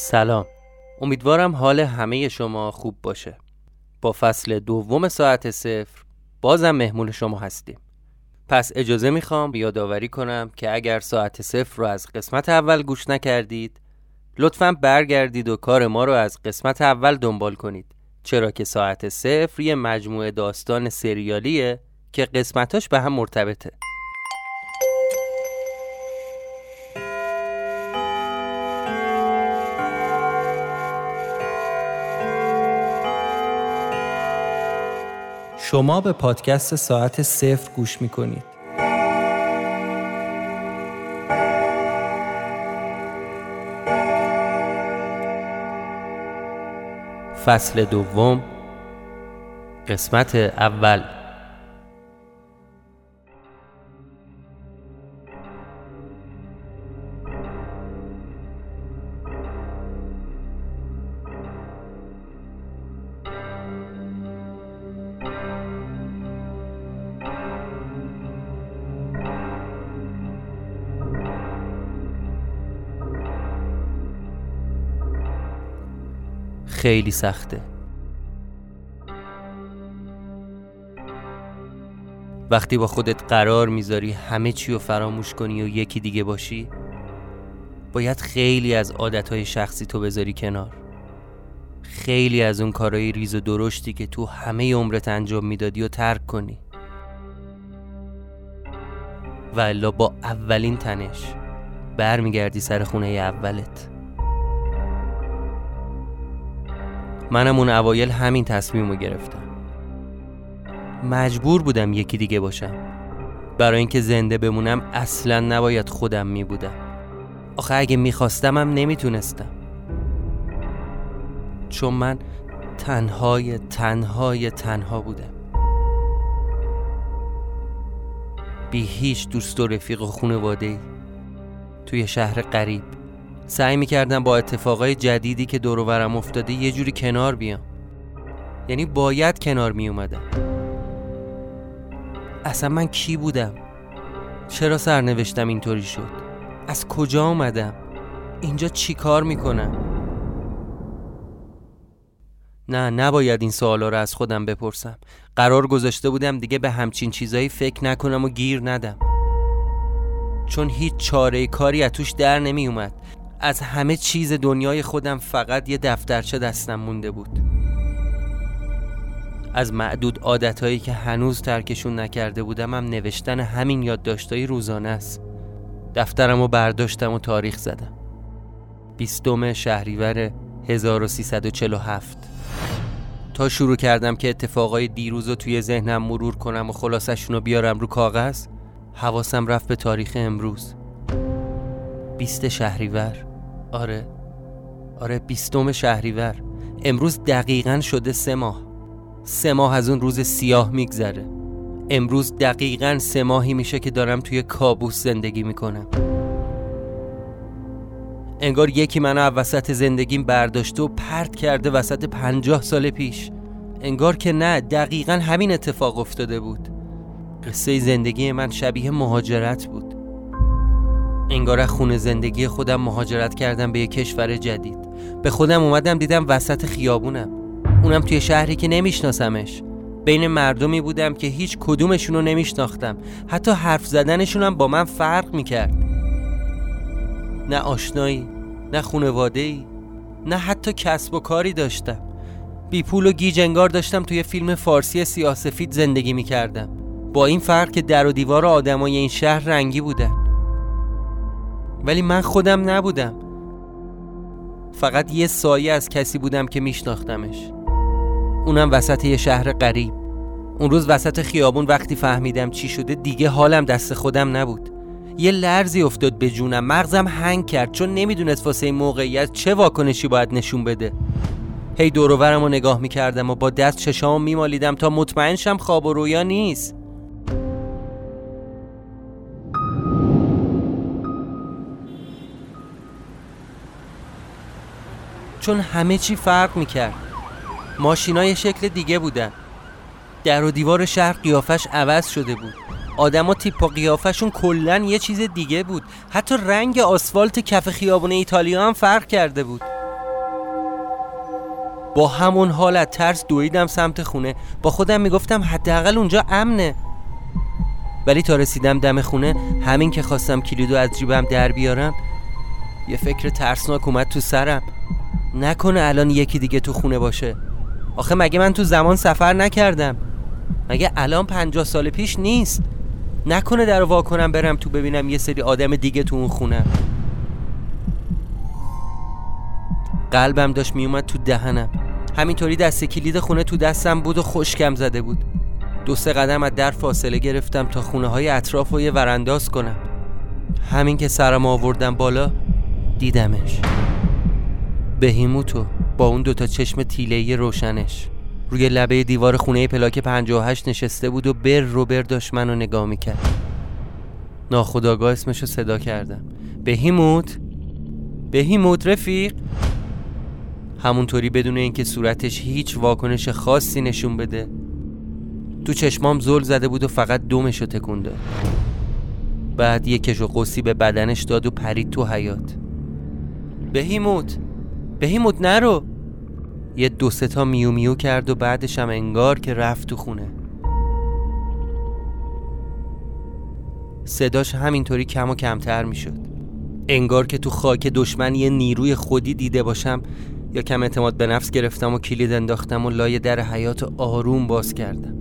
سلام. امیدوارم حال همه شما خوب باشه. با فصل دوم ساعت صفر بازم مهمون شما هستیم. پس اجازه می‌خوام یادآوری کنم که اگر ساعت صفر رو از قسمت اول گوش نکردید لطفا برگردید و کار ما رو از قسمت اول دنبال کنید. چرا که ساعت صفر یه مجموعه داستان سریالیه که قسمتاش به هم مرتبطه. شما به پادکست ساعت صفر گوش می‌کنید. فصل دوم قسمت اول. خیلی سخته. وقتی با خودت قرار می‌ذاری همه چی رو فراموش کنی و یکی دیگه باشی باید خیلی از عادتهای شخصی تو بذاری کنار. خیلی از اون کارهای ریز و درشتی که تو همه عمرت انجام می‌دادی و ترک کنی. و الا با اولین تنش برمیگردی سر خونه اولت. منم اون اوایل همین تصمیم رو گرفتم. مجبور بودم یکی دیگه باشم. برای اینکه زنده بمونم اصلا نباید خودم می بودم آخه اگه میخواستمم نمی‌تونستم. چون من تنهای تنهای تنها بودم. بی هیچ دوست و رفیق و خانواده ای توی شهر قریب سعی می‌کردم با اتفاقای جدیدی که دور افتاده یه جوری کنار بیام. یعنی باید کنار میومدم اصلا من کی بودم؟ چرا سرنوشتم اینطوری شد؟ از کجا آمدم اینجا چی کار می‌کنم؟ نه نباید این سوالا رو از خودم بپرسم. قرار گذاشته بودم دیگه به همچین چیزایی فکر نکنم و گیر ندم. چون هیچ چاره کاری از توش در نمی اومد از همه چیز دنیای خودم فقط یه دفترچه دستم مونده بود. از معدود عادتهایی که هنوز ترکشون نکرده بودم هم نوشتن همین یادداشتای روزانه است. دفترم رو برداشتم و تاریخ زدم. بیستم شهریور 1347 تا شروع کردم که اتفاقای دیروز رو توی ذهنم مرور کنم و خلاصشون رو بیارم رو کاغذ حواسم رفت به تاریخ امروز. بیست شهریور آره. آره بیستم شهریور. امروز دقیقا شده سه ماه. سه ماه از اون روز سیاه میگذره. امروز دقیقا سه ماهی میشه که دارم توی کابوس زندگی می‌کنم. انگار یکی منو وسط زندگیم برداشته و پرت کرده وسط پنجاه سال پیش. انگار که نه دقیقا همین اتفاق افتاده بود. قصه زندگی من شبیه مهاجرت بود. انگار خونه زندگی خودم مهاجرت کردم به یک کشور جدید. به خودم اومدم دیدم وسط خیابونم. اونم توی شهری که نمیشناسمش. بین مردمی بودم که هیچ کدومشون رو نمیشناختم. حتی حرف زدنشون با من فرق می‌کرد. نه آشنایی نه خونواده نه حتی کسب و کاری داشتم. بی پول و گیج انگار داشتم توی فیلم فارسی سیاسفید زندگی می‌کردم. با این فرق که در و دیوار آدمای این شهر رنگی بودن. ولی من خودم نبودم. فقط یه سایه از کسی بودم که میشناختمش. اونم وسط یه شهر غریب. اون روز وسط خیابون وقتی فهمیدم چی شده دیگه حالم دست خودم نبود. یه لرزی افتاد به جونم. مغزم هنگ کرد. چون نمی‌دونست واسه این موقعیت چه واکنشی باید نشون بده. هی دوروورم رو نگاه می‌کردم و با دست چشام میمالیدم تا مطمئن شم خواب و رویا نیست. چون همه چی فرق می‌کرد. ماشینای شکل دیگه بودن. در و دیوار شهر قیافش عوض شده بود. آدما تیپ و قیافشون کلا یه چیز دیگه بود. حتی رنگ آسفالت کف خیابون ایتالیا هم فرق کرده بود. با همون حالت ترس دویدم سمت خونه. با خودم می‌گفتم حداقل اونجا امنه. ولی تا رسیدم دم خونه همین که خواستم کلیدو از جیبم در بیارم یه فکر ترسناک اومد تو سرم. نکنه الان یکی دیگه تو خونه باشه. آخه مگه من تو زمان سفر نکردم؟ مگه الان پنجاه سال پیش نیست؟ نکنه در وا کنم برم تو ببینم یه سری آدم دیگه تو اون خونه. قلبم داشت میومد تو دهنم. همینطوری دست کلید خونه تو دستم بود و خشکم زده بود. دو سه قدم از در فاصله گرفتم تا خونه های اطراف رو یه ورانداز کنم. همین که سرم آوردم بالا دیدمش. بهیموتو با اون دوتا چشم تیلهی روشنش. روی لبه دیوار خونه پلاک 58 نشسته بود و بر رو بر داشت منو نگاه می‌کرد. ناخداگاه اسمشو صدا کردم. بهیموت بهیموت رفیق؟ همونطوری بدون اینکه صورتش هیچ واکنش خاصی نشون بده. تو چشمام زل زده بود و فقط دومشو تکون داد. بعد یه کش و قوسی به بدنش داد و پرید تو حیات بهیموت بهیموت نرو. یه دو سه تا میو میو کرد و بعدش هم انگار که رفت تو خونه. صداش همینطوری کم و کمتر می‌شد. انگار که تو خاک دشمن یه نیروی خودی دیده باشم یا کم اعتماد به نفس گرفتم و کلید انداختم و لای در حیات آروم باز کردم.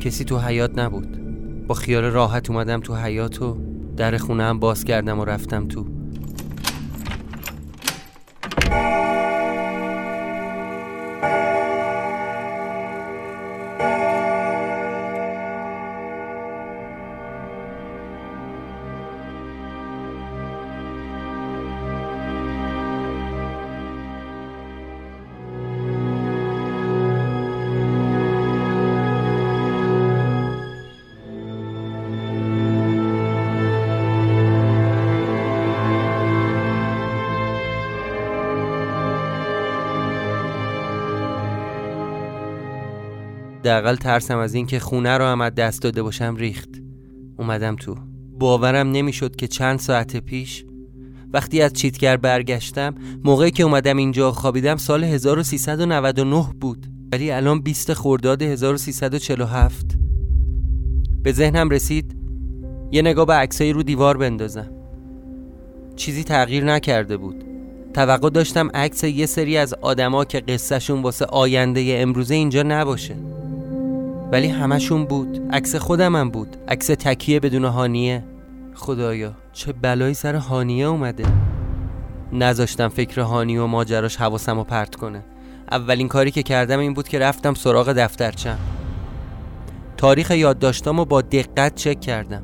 کسی تو حیات نبود. با خیال راحت اومدم تو حیات و در خونه هم باز کردم و رفتم تو. حداقل ترسم از اینکه خونه رو هم دست داده باشم ریخت. اومدم تو. باورم نمی‌شد که چند ساعت پیش وقتی از چیتگر برگشتم موقعی که اومدم اینجا خوابیدم سال 1399 بود. ولی الان 20 خرداد 1347 به ذهنم رسید یه نگاه به عکسایی رو دیوار بندازم. چیزی تغییر نکرده بود. توقع داشتم عکس یه سری از آدما که قصهشون واسه آینده امروزه اینجا نباشه. ولی همشون بود. عکس خودمم بود. عکس تکیه بدون هانیه. خدایا چه بلایی سر هانیه اومده. نذاشتم فکر هانی و ماجراش حواسم رو پرت کنه. اولین کاری که کردم این بود که رفتم سراغ دفترچم. تاریخ یادداشتام رو با دقت چک کردم.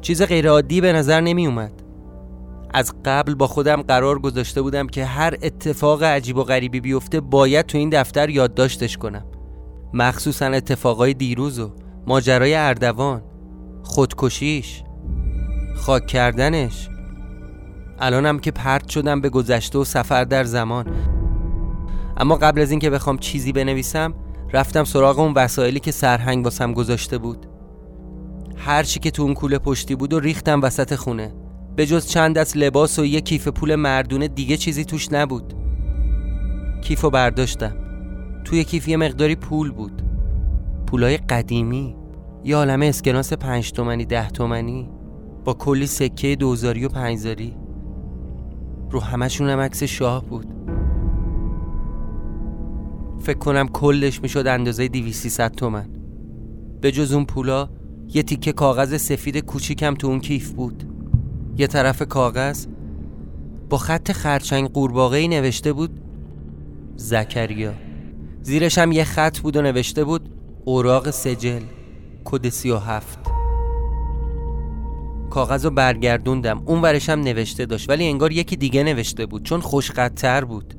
چیز غیرعادی به نظر نمی اومد از قبل با خودم قرار گذاشته بودم که هر اتفاق عجیب و غریبی بیفته باید تو این دفتر یادداشتش کنم. مخصوصا اتفاقای دیروز و ماجرای اردوان خودکشیش خاک کردنش. الانم که پرت شدم به گذشته و سفر در زمان. اما قبل از اینکه بخوام چیزی بنویسم رفتم سراغ اون وسایلی که سرهنگ واسم گذاشته بود. هر چی که تو اون کوله پشتی بود و ریختم وسط خونه. به جز چند دست لباس و یه کیف پول مردونه دیگه چیزی توش نبود. کیفو برداشتم. توی کیف یه مقداری پول بود. پولای قدیمی. یه عالمه اسکناس پنج تومنی ده تومنی. با کلی سکه دوزاری و پنجزاری. رو همشون هم عکس شاه بود. فکر کنم کلش می‌شد اندازه دیویسی ست تومن. به جز اون پولا یه تیکه کاغذ سفید کوچیکم تو اون کیف بود. یه طرف کاغذ با خط خرچنگ قورباغه‌ای نوشته بود زکریا. زیرش هم یه خط بود و نوشته بود اوراق سجل کد سی و هفت. کاغذ رو برگردوندم. اون ورش هم نوشته داشت ولی انگار یکی دیگه نوشته بود چون خوشقدتر بود.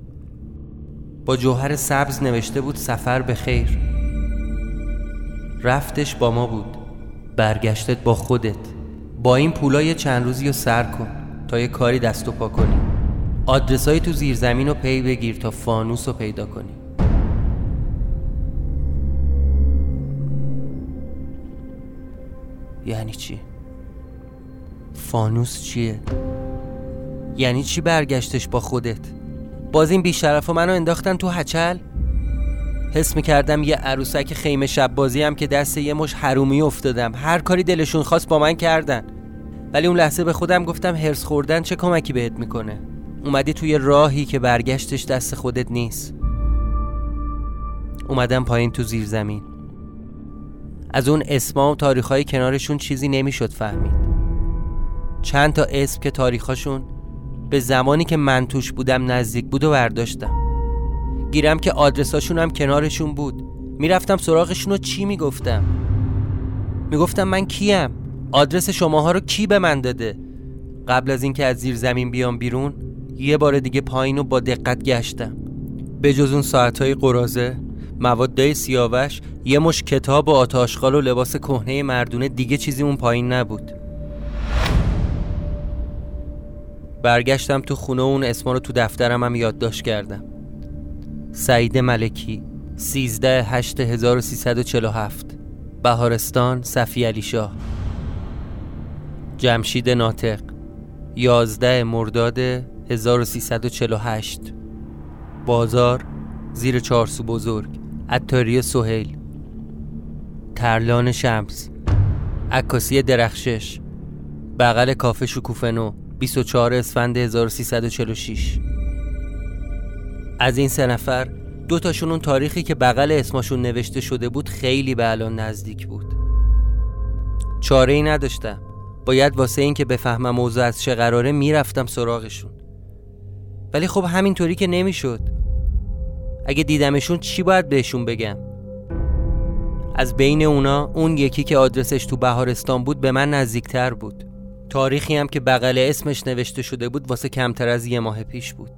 با جوهر سبز نوشته بود سفر به خیر. رفتش با ما بود. برگشتت با خودت. با این پولای چند روزی رو سر کن تا یه کاری دست و پا کنی. آدرسای تو زیر زمین رو پی بگیر تا فانوس رو پیدا کنی. یعنی چی؟ فانوس چیه؟ یعنی چی برگشتش با خودت؟ باز این بیشرف منو انداختن تو هچل حس می‌کردم یه عروسک خیمه شب بازی هم که دست یه مش حرومی افتادم هر کاری دلشون خواست با من کردن ولی اون لحظه به خودم گفتم هرس خوردن چه کمکی بهت می‌کنه اومدی توی راهی که برگشتش دست خودت نیست اومدم پایین تو زیر زمین از اون اسما و تاریخهای کنارشون چیزی نمی‌شد فهمید. چند تا اسم که تاریخاشون به زمانی که من توش بودم نزدیک بود و برداشتم. گیرم که آدرساشون هم کنارشون بود. می‌رفتم سراغشون و چی می‌گفتم؟ می‌گفتم من کیم؟ آدرس شماها رو کی به من داده؟ قبل از اینکه از زیر زمین بیام بیرون یه بار دیگه پایین و با دقت گشتم. به جز اون ساعتهای قرازه موادای سیاوش یه مش کتاب و آتاشخال و لباس کهنه مردونه دیگه چیزی اون پایین نبود. برگشتم تو خونه اون اسما رو تو دفترم هم یادداشت کردم. سعید ملکی 13 8 1347 بهارستان صفی علی شاه. جمشید ناطق 11 مرداد 1348 بازار زیر چارسو بزرگ. عطاری سهیل. ترلان شمس. عکاسی درخشش. بغل کافه شکوفنو 24 اسفند 1346 از این سه نفر دو تاشون اون تاریخی که بغل اسمشون نوشته شده بود خیلی به الان نزدیک بود. چاره ای نداشتم. باید واسه این که بفهمم موضوع از چه قراره می‌رفتم سراغشون. ولی خب همینطوری که نمی‌شد. اگه دیدمشون چی باید بهشون بگم؟ از بین اونا اون یکی که آدرسش تو بهارستان بود به من نزدیکتر بود. تاریخی هم که بغل اسمش نوشته شده بود واسه کمتر از یه ماه پیش بود.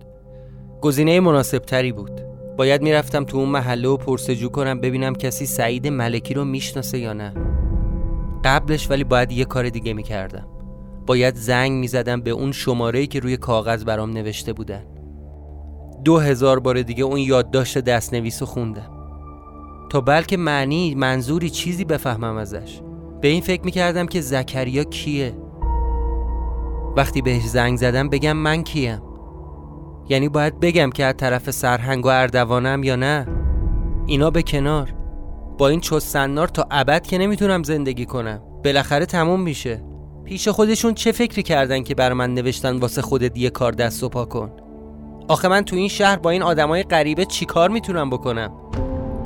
گزینه مناسب تری بود. باید می‌رفتم تو اون محله و پرسجو کنم ببینم کسی سعید ملکی رو می‌شناسه یا نه. قبلش ولی باید یه کار دیگه می‌کردم. باید زنگ می‌زدم به اون شماره‌ای که روی کاغذ برام نوشته بودن. دو هزار بار دیگه اون یادداشت دستنویس رو خوندم. تا بلکه معنی منظوری چیزی بفهمم ازش. به این فکر می‌کردم که زکریا کیه. وقتی بهش زنگ زدم بگم من کیم. یعنی باید بگم که از طرف سرهنگ و اردوانم یا نه. اینا به کنار. با این چوستنار تا ابد که نمی‌تونم زندگی کنم. بالاخره تموم میشه. پیش خودشون چه فکری کردن که بر من نوشتن واسه خودت یه کار دست و پا کن؟ آخه من تو این شهر با این آدمای غریبه چیکار می‌تونم بکنم؟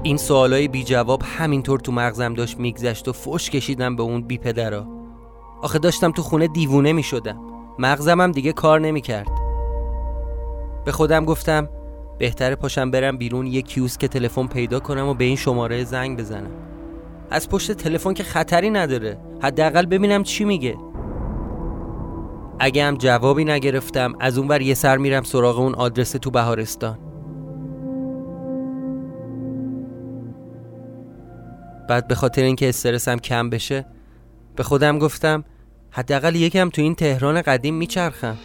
این سوالای بی جواب همینطور تو مغزم داشت میگذشت و فوش کشیدم به اون بی پدرا آخه داشتم تو خونه دیوونه می‌شدم. مغزم هم دیگه کار نمی‌کرد. به خودم گفتم بهتره پاشم برم بیرون یه کیوس که تلفن پیدا کنم و به این شماره زنگ بزنم. از پشت تلفن که خطری نداره. حداقل ببینم چی میگه. اگه هم جوابی نگرفتم از اونور یه سر میرم سراغ اون آدرس تو بهارستان. بعد به خاطر اینکه استرسم کم بشه به خودم گفتم حداقل یکم تو این تهران قدیم میچرخم.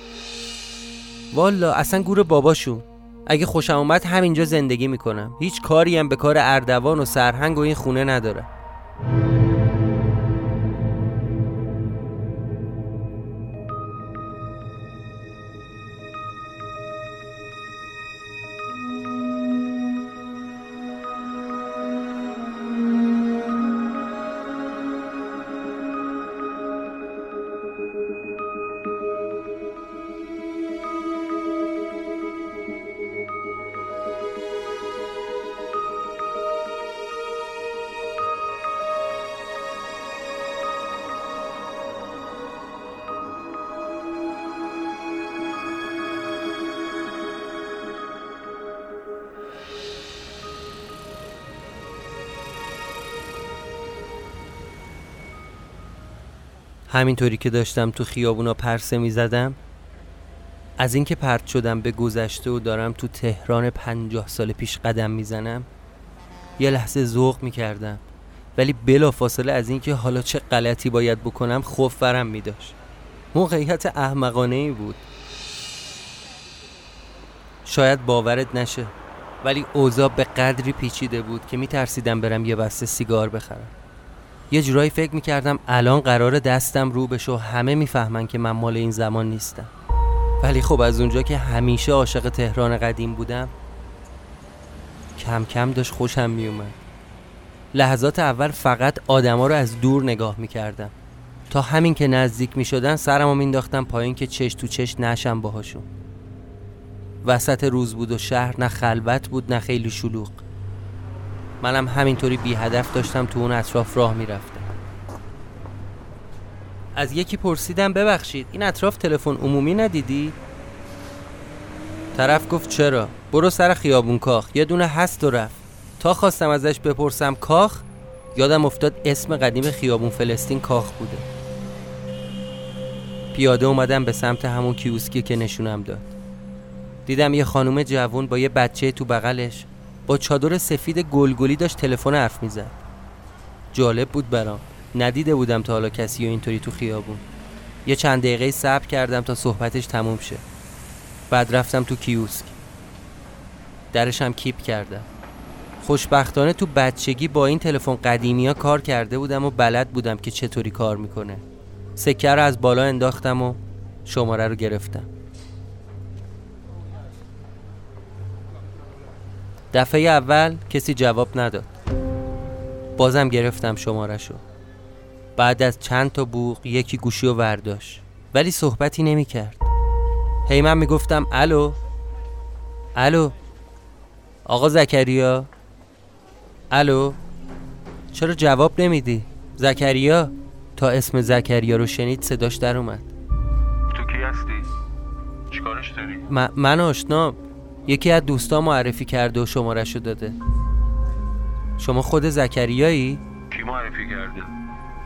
والا اصلا گور باباشون. اگه خوشم اومد همینجا زندگی می‌کنم. هیچ کاری هم به کار اردوان و سرهنگ و این خونه ندارم همینطوری که داشتم تو خیابونا پرسه می زدم از اینکه پرت شدم به گذشته و دارم تو تهران پنجاه سال پیش قدم می‌زنم یه لحظه ذوق می کردم ولی بلا فاصله از اینکه حالا چه غلطی باید بکنم خوف برم می داشت موقعیت احمقانه ای بود. شاید باورت نشه ولی اوضاع به قدری پیچیده بود که می ترسیدم برم یه بسته سیگار بخرم. یه جورایی فکر می‌کردم الان قرار دستم رو بشه و همه می‌فهمن که من مال این زمان نیستم. ولی خب از اونجا که همیشه عاشق تهران قدیم بودم کم کم داشت خوشم میومد لحظات اول فقط آدما رو از دور نگاه می‌کردم. تا همین که نزدیک می‌شدن سرمو مینداختم پایین که چش تو چش نشم باهاشون. وسط روز بود و شهر نه خلوت بود نه خیلی شلوغ. منم همینطوری بی هدف داشتم تو اون اطراف راه می‌رفتم. از یکی پرسیدم ببخشید این اطراف تلفن عمومی ندیدی؟ طرف گفت چرا؟ برو سر خیابون کاخ یه دونه هست و رفت. تا خواستم ازش بپرسم کاخ؟ یادم افتاد اسم قدیم خیابون فلسطین کاخ بوده. پیاده اومدم به سمت همون کیوسکی که نشونم داد. دیدم یه خانوم جوون با یه بچه تو بغلش. با چادر سفید گلگلی داشت تلفن حرف می‌زد. جالب بود برام. ندیده بودم تا حالا کسی و اینطوری تو خیابون. یه چند دقیقه صبر کردم تا صحبتش تموم شه. بعد رفتم تو کیوسک. درشم کیپ کردم. خوشبختانه تو بچگی با این تلفن قدیمی ها کار کرده بودم و بلد بودم که چطوری کار می‌کنه. سکه رو از بالا انداختم و شماره رو گرفتم. دفعه اول کسی جواب نداد. بازم گرفتم شماره شو بعد از چند تا بوق یکی گوشی و ورداش ولی صحبتی نمی کرد هی من می‌گفتم الو؟ الو؟ آقا زکریا؟ الو؟ چرا جواب نمیدی؟ زکریا؟ تا اسم زکریا رو شنید صداش در اومد. تو کی هستی؟ چیکارش داری؟ من آشنا یکی از دوستا معرفی کرده و شمارش رو داده شما خود زکریایی؟ کی معرفی کرده؟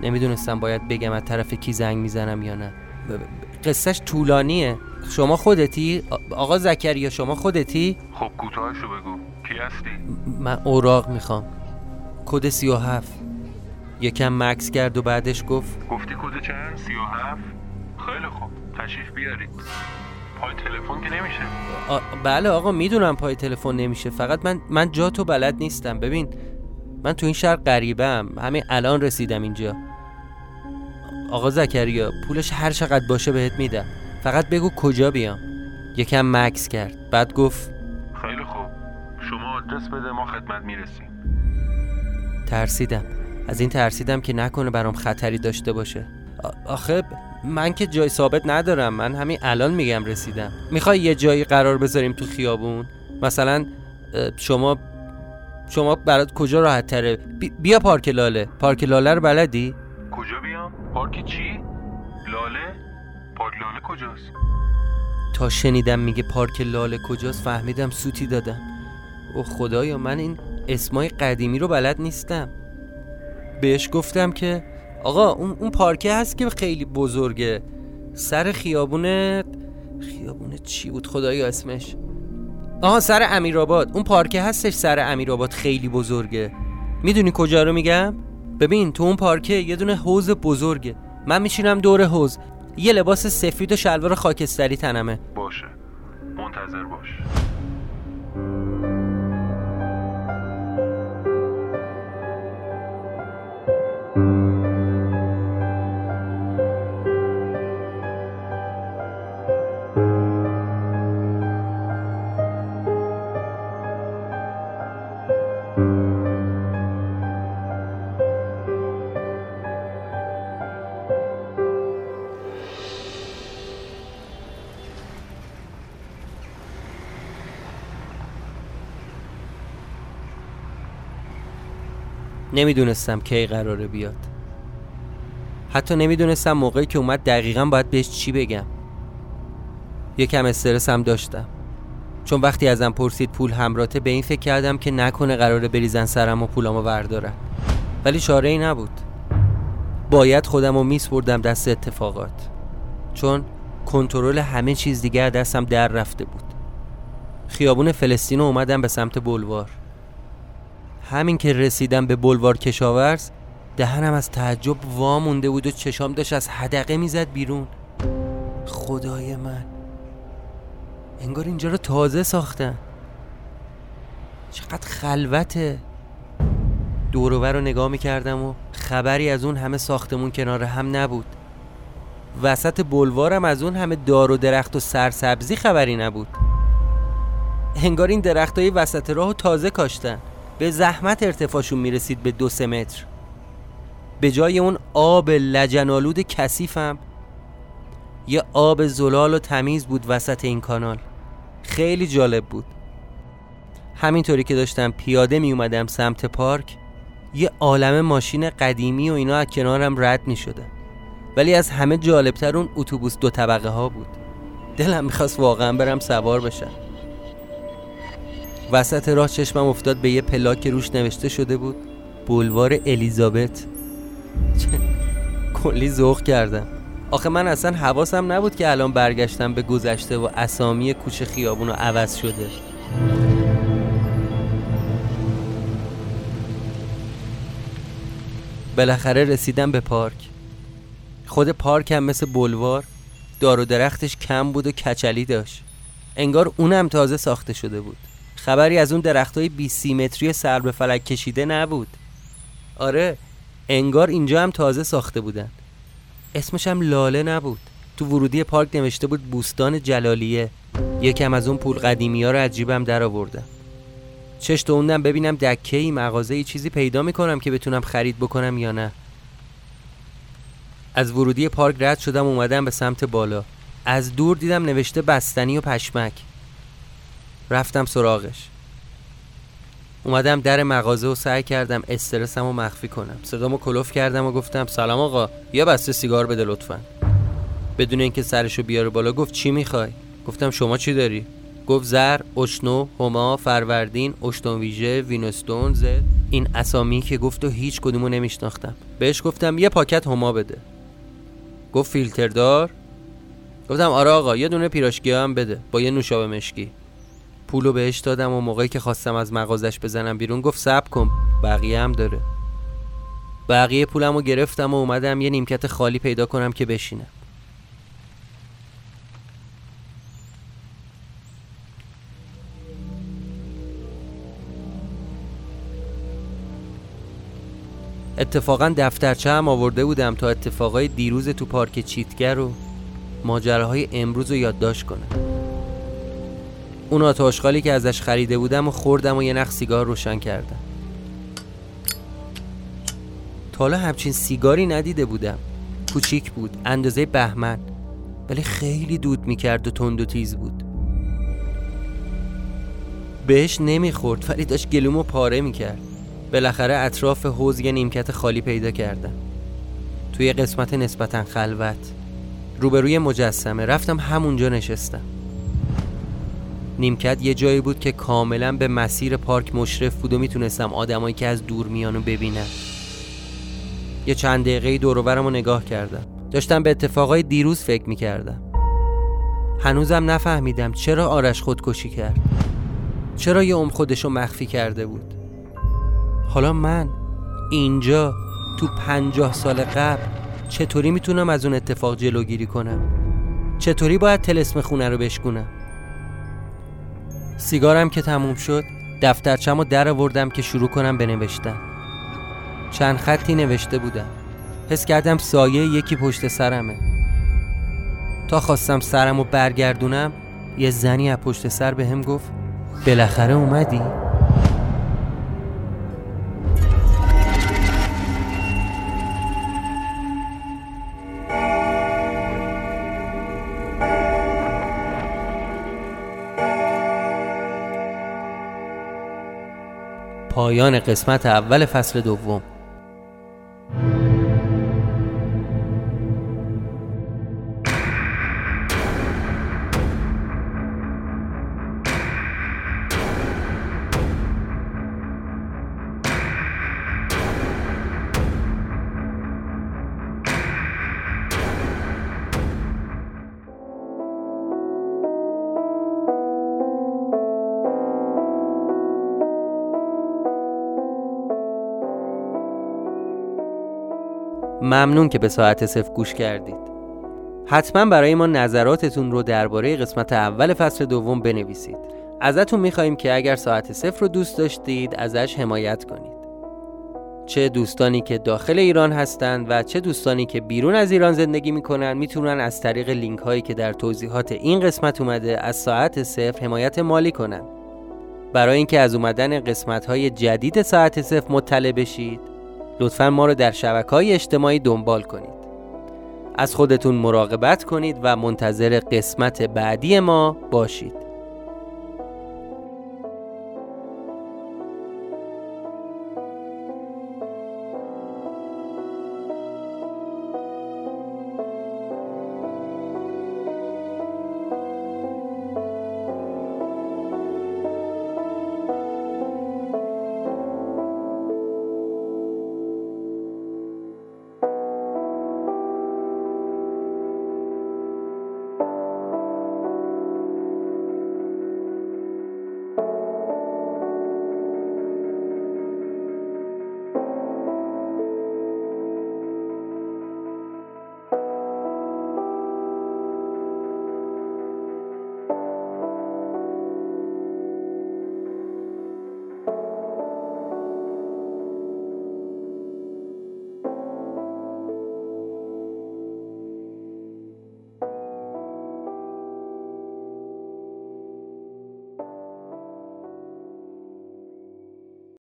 نمی‌دونستم باید بگم از طرف کی زنگ می‌زنم یا نه قصهش طولانیه شما خودتی؟ آقا زکریا شما خودتی؟ خب کوتاهشو بگو کی هستی؟ من اوراق می‌خوام کد سی و هفت یکم مکس کرد و بعدش گفت گفتی کد چند؟ سی و هفت؟ خیلی خوب تشریف بیارید پای تلفن که نمیشه. آ... بله آقا می‌دونم پای تلفن نمیشه. فقط من من جا تو بلد نیستم. ببین من تو این شهر غریبم همین الان رسیدم اینجا. آقا زکریا پولش هر چقدر باشه بهت میدم. فقط بگو کجا بیام. یکم مکس کرد. بعد گفت خیلی خوب. شما آدرس بده ما خدمت می‌رسیم. ترسیدم. از این ترسیدم که نکنه برام خطری داشته باشه. آخه من که جای ثابت ندارم. من همین الان میگم رسیدم. می‌خوای یه جایی قرار بذاریم تو خیابون؟ مثلا شما شما برات کجا راحت تره؟ بیا پارک لاله. پارک لاله رو بلدی؟ کجا بیام؟ پارک چی؟ لاله؟ پارک لاله کجاست؟ تا شنیدم میگه پارک لاله کجاست فهمیدم سوتی دادم. او خدایا من این اسمای قدیمی رو بلد نیستم. بهش گفتم که آقا اون, اون پارکه هست که خیلی بزرگه. سر خیابونه خیابونه چی بود؟ خدایا اسمش. آها سر امیرآباد. اون پارکه هستش سر امیرآباد. خیلی بزرگه. می‌دونی کجا رو میگم؟ ببین تو اون پارکه یه دونه حوز بزرگه. من میشینم دور حوز یه لباس سفید و شلوار خاکستری تنمه. باشه. منتظر باش. نمی‌دونستم کی قراره بیاد. حتی نمی‌دونستم موقعی که اومد دقیقا باید بهش چی بگم. یکم استرس هم داشتم. چون وقتی ازم پرسید پول همراته به این فکر کردم که نکنه قراره بریزن سرم و پولامو وردارن ولی چاره ای نبود. باید خودم رو بردم دست اتفاقات. چون کنترل همه چیز دیگه دستم در رفته بود. خیابون فلسطین اومدم به سمت بلوار. همین که رسیدم به بلوار کشاورز دهنم از تعجب وا مونده بود و چشام داشت از حدقه می‌زد بیرون. خدای من. انگار اینجا رو تازه ساختن. چقدر خلوته. دوروبر رو نگاه می‌کردم و خبری از اون همه ساختمون کنار هم نبود. وسط بلوارم از اون همه دار و درخت و سرسبزی خبری نبود. انگار این درخت های وسط راه تازه کاشتن. به زحمت ارتفاعشون می‌رسید به دو سه متر. به جای اون آب لجنالود کثیفم. یه آب زلال و تمیز بود وسط این کانال. خیلی جالب بود. همینطوری که داشتم پیاده می اومدم سمت پارک یه عالم ماشین قدیمی و اینا از کنارم رد می شده ولی از همه جالبتر اون اتوبوس دو طبقه ها بود. دلم می‌خواست واقعا برم سوار بشم. وسط راه چشمم افتاد به یه پلاک که روش نوشته شده بود بولوار الیزابت. کلی ذوق کردم. آخه من اصلا حواسم نبود که الان برگشتم به گذشته و اسامی کوچه خیابون رو عوض شده. بالاخره رسیدم به پارک. خود پارک هم مثل بلوار دار و درختش کم بود و کچلی داشت. انگار اونم تازه ساخته شده بود. خبری از اون درخت های 20 متری سر به فلک کشیده نبود. آره انگار اینجا هم تازه ساخته بودن. اسمش هم لاله نبود. تو ورودی پارک نوشته بود بوستان جلالیه. یکم از اون پول قدیمی ها رو از جیبم در آوردم. چش اوندم ببینم دکه ای مغازه ای چیزی پیدا می‌کنم که بتونم خرید بکنم یا نه. از ورودی پارک رد شدم اومدم به سمت بالا. از دور دیدم نوشته بستنی و پشمک. رفتم سراغش. اومدم در مغازه و سعی کردم استرسم رو مخفی کنم. صدامو کلوف کردم و گفتم سلام آقا یا بسته سیگار بده لطفا. بدون اینکه سرشو بیاره بالا گفت چی می‌خوای؟ گفتم شما چی داری؟ گفت زر، اشنو، هما، فروردین، اشتون ویژه، وینستون، زد. این اسامی که گفت و هیچ کدومو نمیشناختم. بهش گفتم یه پاکت هما بده. گفت فیلتر دار؟ گفتم آره آقا یه دونه پیراشکی هم بده با یه نوشابه مشکی. پولو بهش دادم و موقعی که خواستم از مغازش بزنم بیرون گفت سب کن بقیه هم داره. بقیه پولم رو گرفتم و اومدم یه نیمکت خالی پیدا کنم که بشینم. اتفاقا دفترچه هم آورده بودم تا اتفاقای دیروز تو پارک چیتگر و ماجراهای امروز رو یادداشت کنم. اون آتاشخالی که ازش خریده بودم و خوردم و یه نخ سیگار روشن کردم. تا حالا همچین سیگاری ندیده بودم. کوچیک بود اندازه بهمن. ولی خیلی دود می‌کرد و تند و تیز بود. بهش نمی‌خورد ولی داشت گلومو پاره می‌کرد. بالاخره اطراف حوز یه نیمکت خالی پیدا کردم. توی قسمت نسبتا خلوت. روبروی مجسمه. رفتم همونجا نشستم. نیمکت یه جایی بود که کاملا به مسیر پارک مشرف بود و می‌تونستم آدمایی که از دور میانو ببینم یه چند دقیقه دورورم رو نگاه کردم. داشتم به اتفاقای دیروز فکر می‌کردم. هنوزم نفهمیدم چرا آرش خودکشی کرد. چرا یه ام خودشو مخفی کرده بود. حالا من اینجا تو پنجاه سال قبل چطوری می‌تونم از اون اتفاق جلوگیری کنم؟ چطوری باید تلسم خونه رو بشکنم سیگارم که تموم شد دفترچم و در آوردم که شروع کنم بنوشتن چند خطی نوشته بودم. حس کردم سایه یکی پشت سرمه. تا خواستم سرم و برگردونم یه زنی از پشت سر به هم گفت بالاخره اومدی؟ پایان قسمت اول فصل دوم. ممنون که به ساعت صفر گوش کردید. حتما برای ما نظراتتون رو درباره قسمت اول فصل دوم بنویسید. ازتون میخواییم که اگر ساعت صفر رو دوست داشتید ازش حمایت کنید. چه دوستانی که داخل ایران هستند و چه دوستانی که بیرون از ایران زندگی می‌کنن می‌تونن از طریق لینک هایی که در توضیحات این قسمت اومده از ساعت صفر حمایت مالی کنن. برای اینکه از اومدن قسمت های جدید ساعت صفر مطلع بشید لطفا ما رو در شبکه های اجتماعی دنبال کنید. از خودتون مراقبت کنید و منتظر قسمت بعدی ما باشید.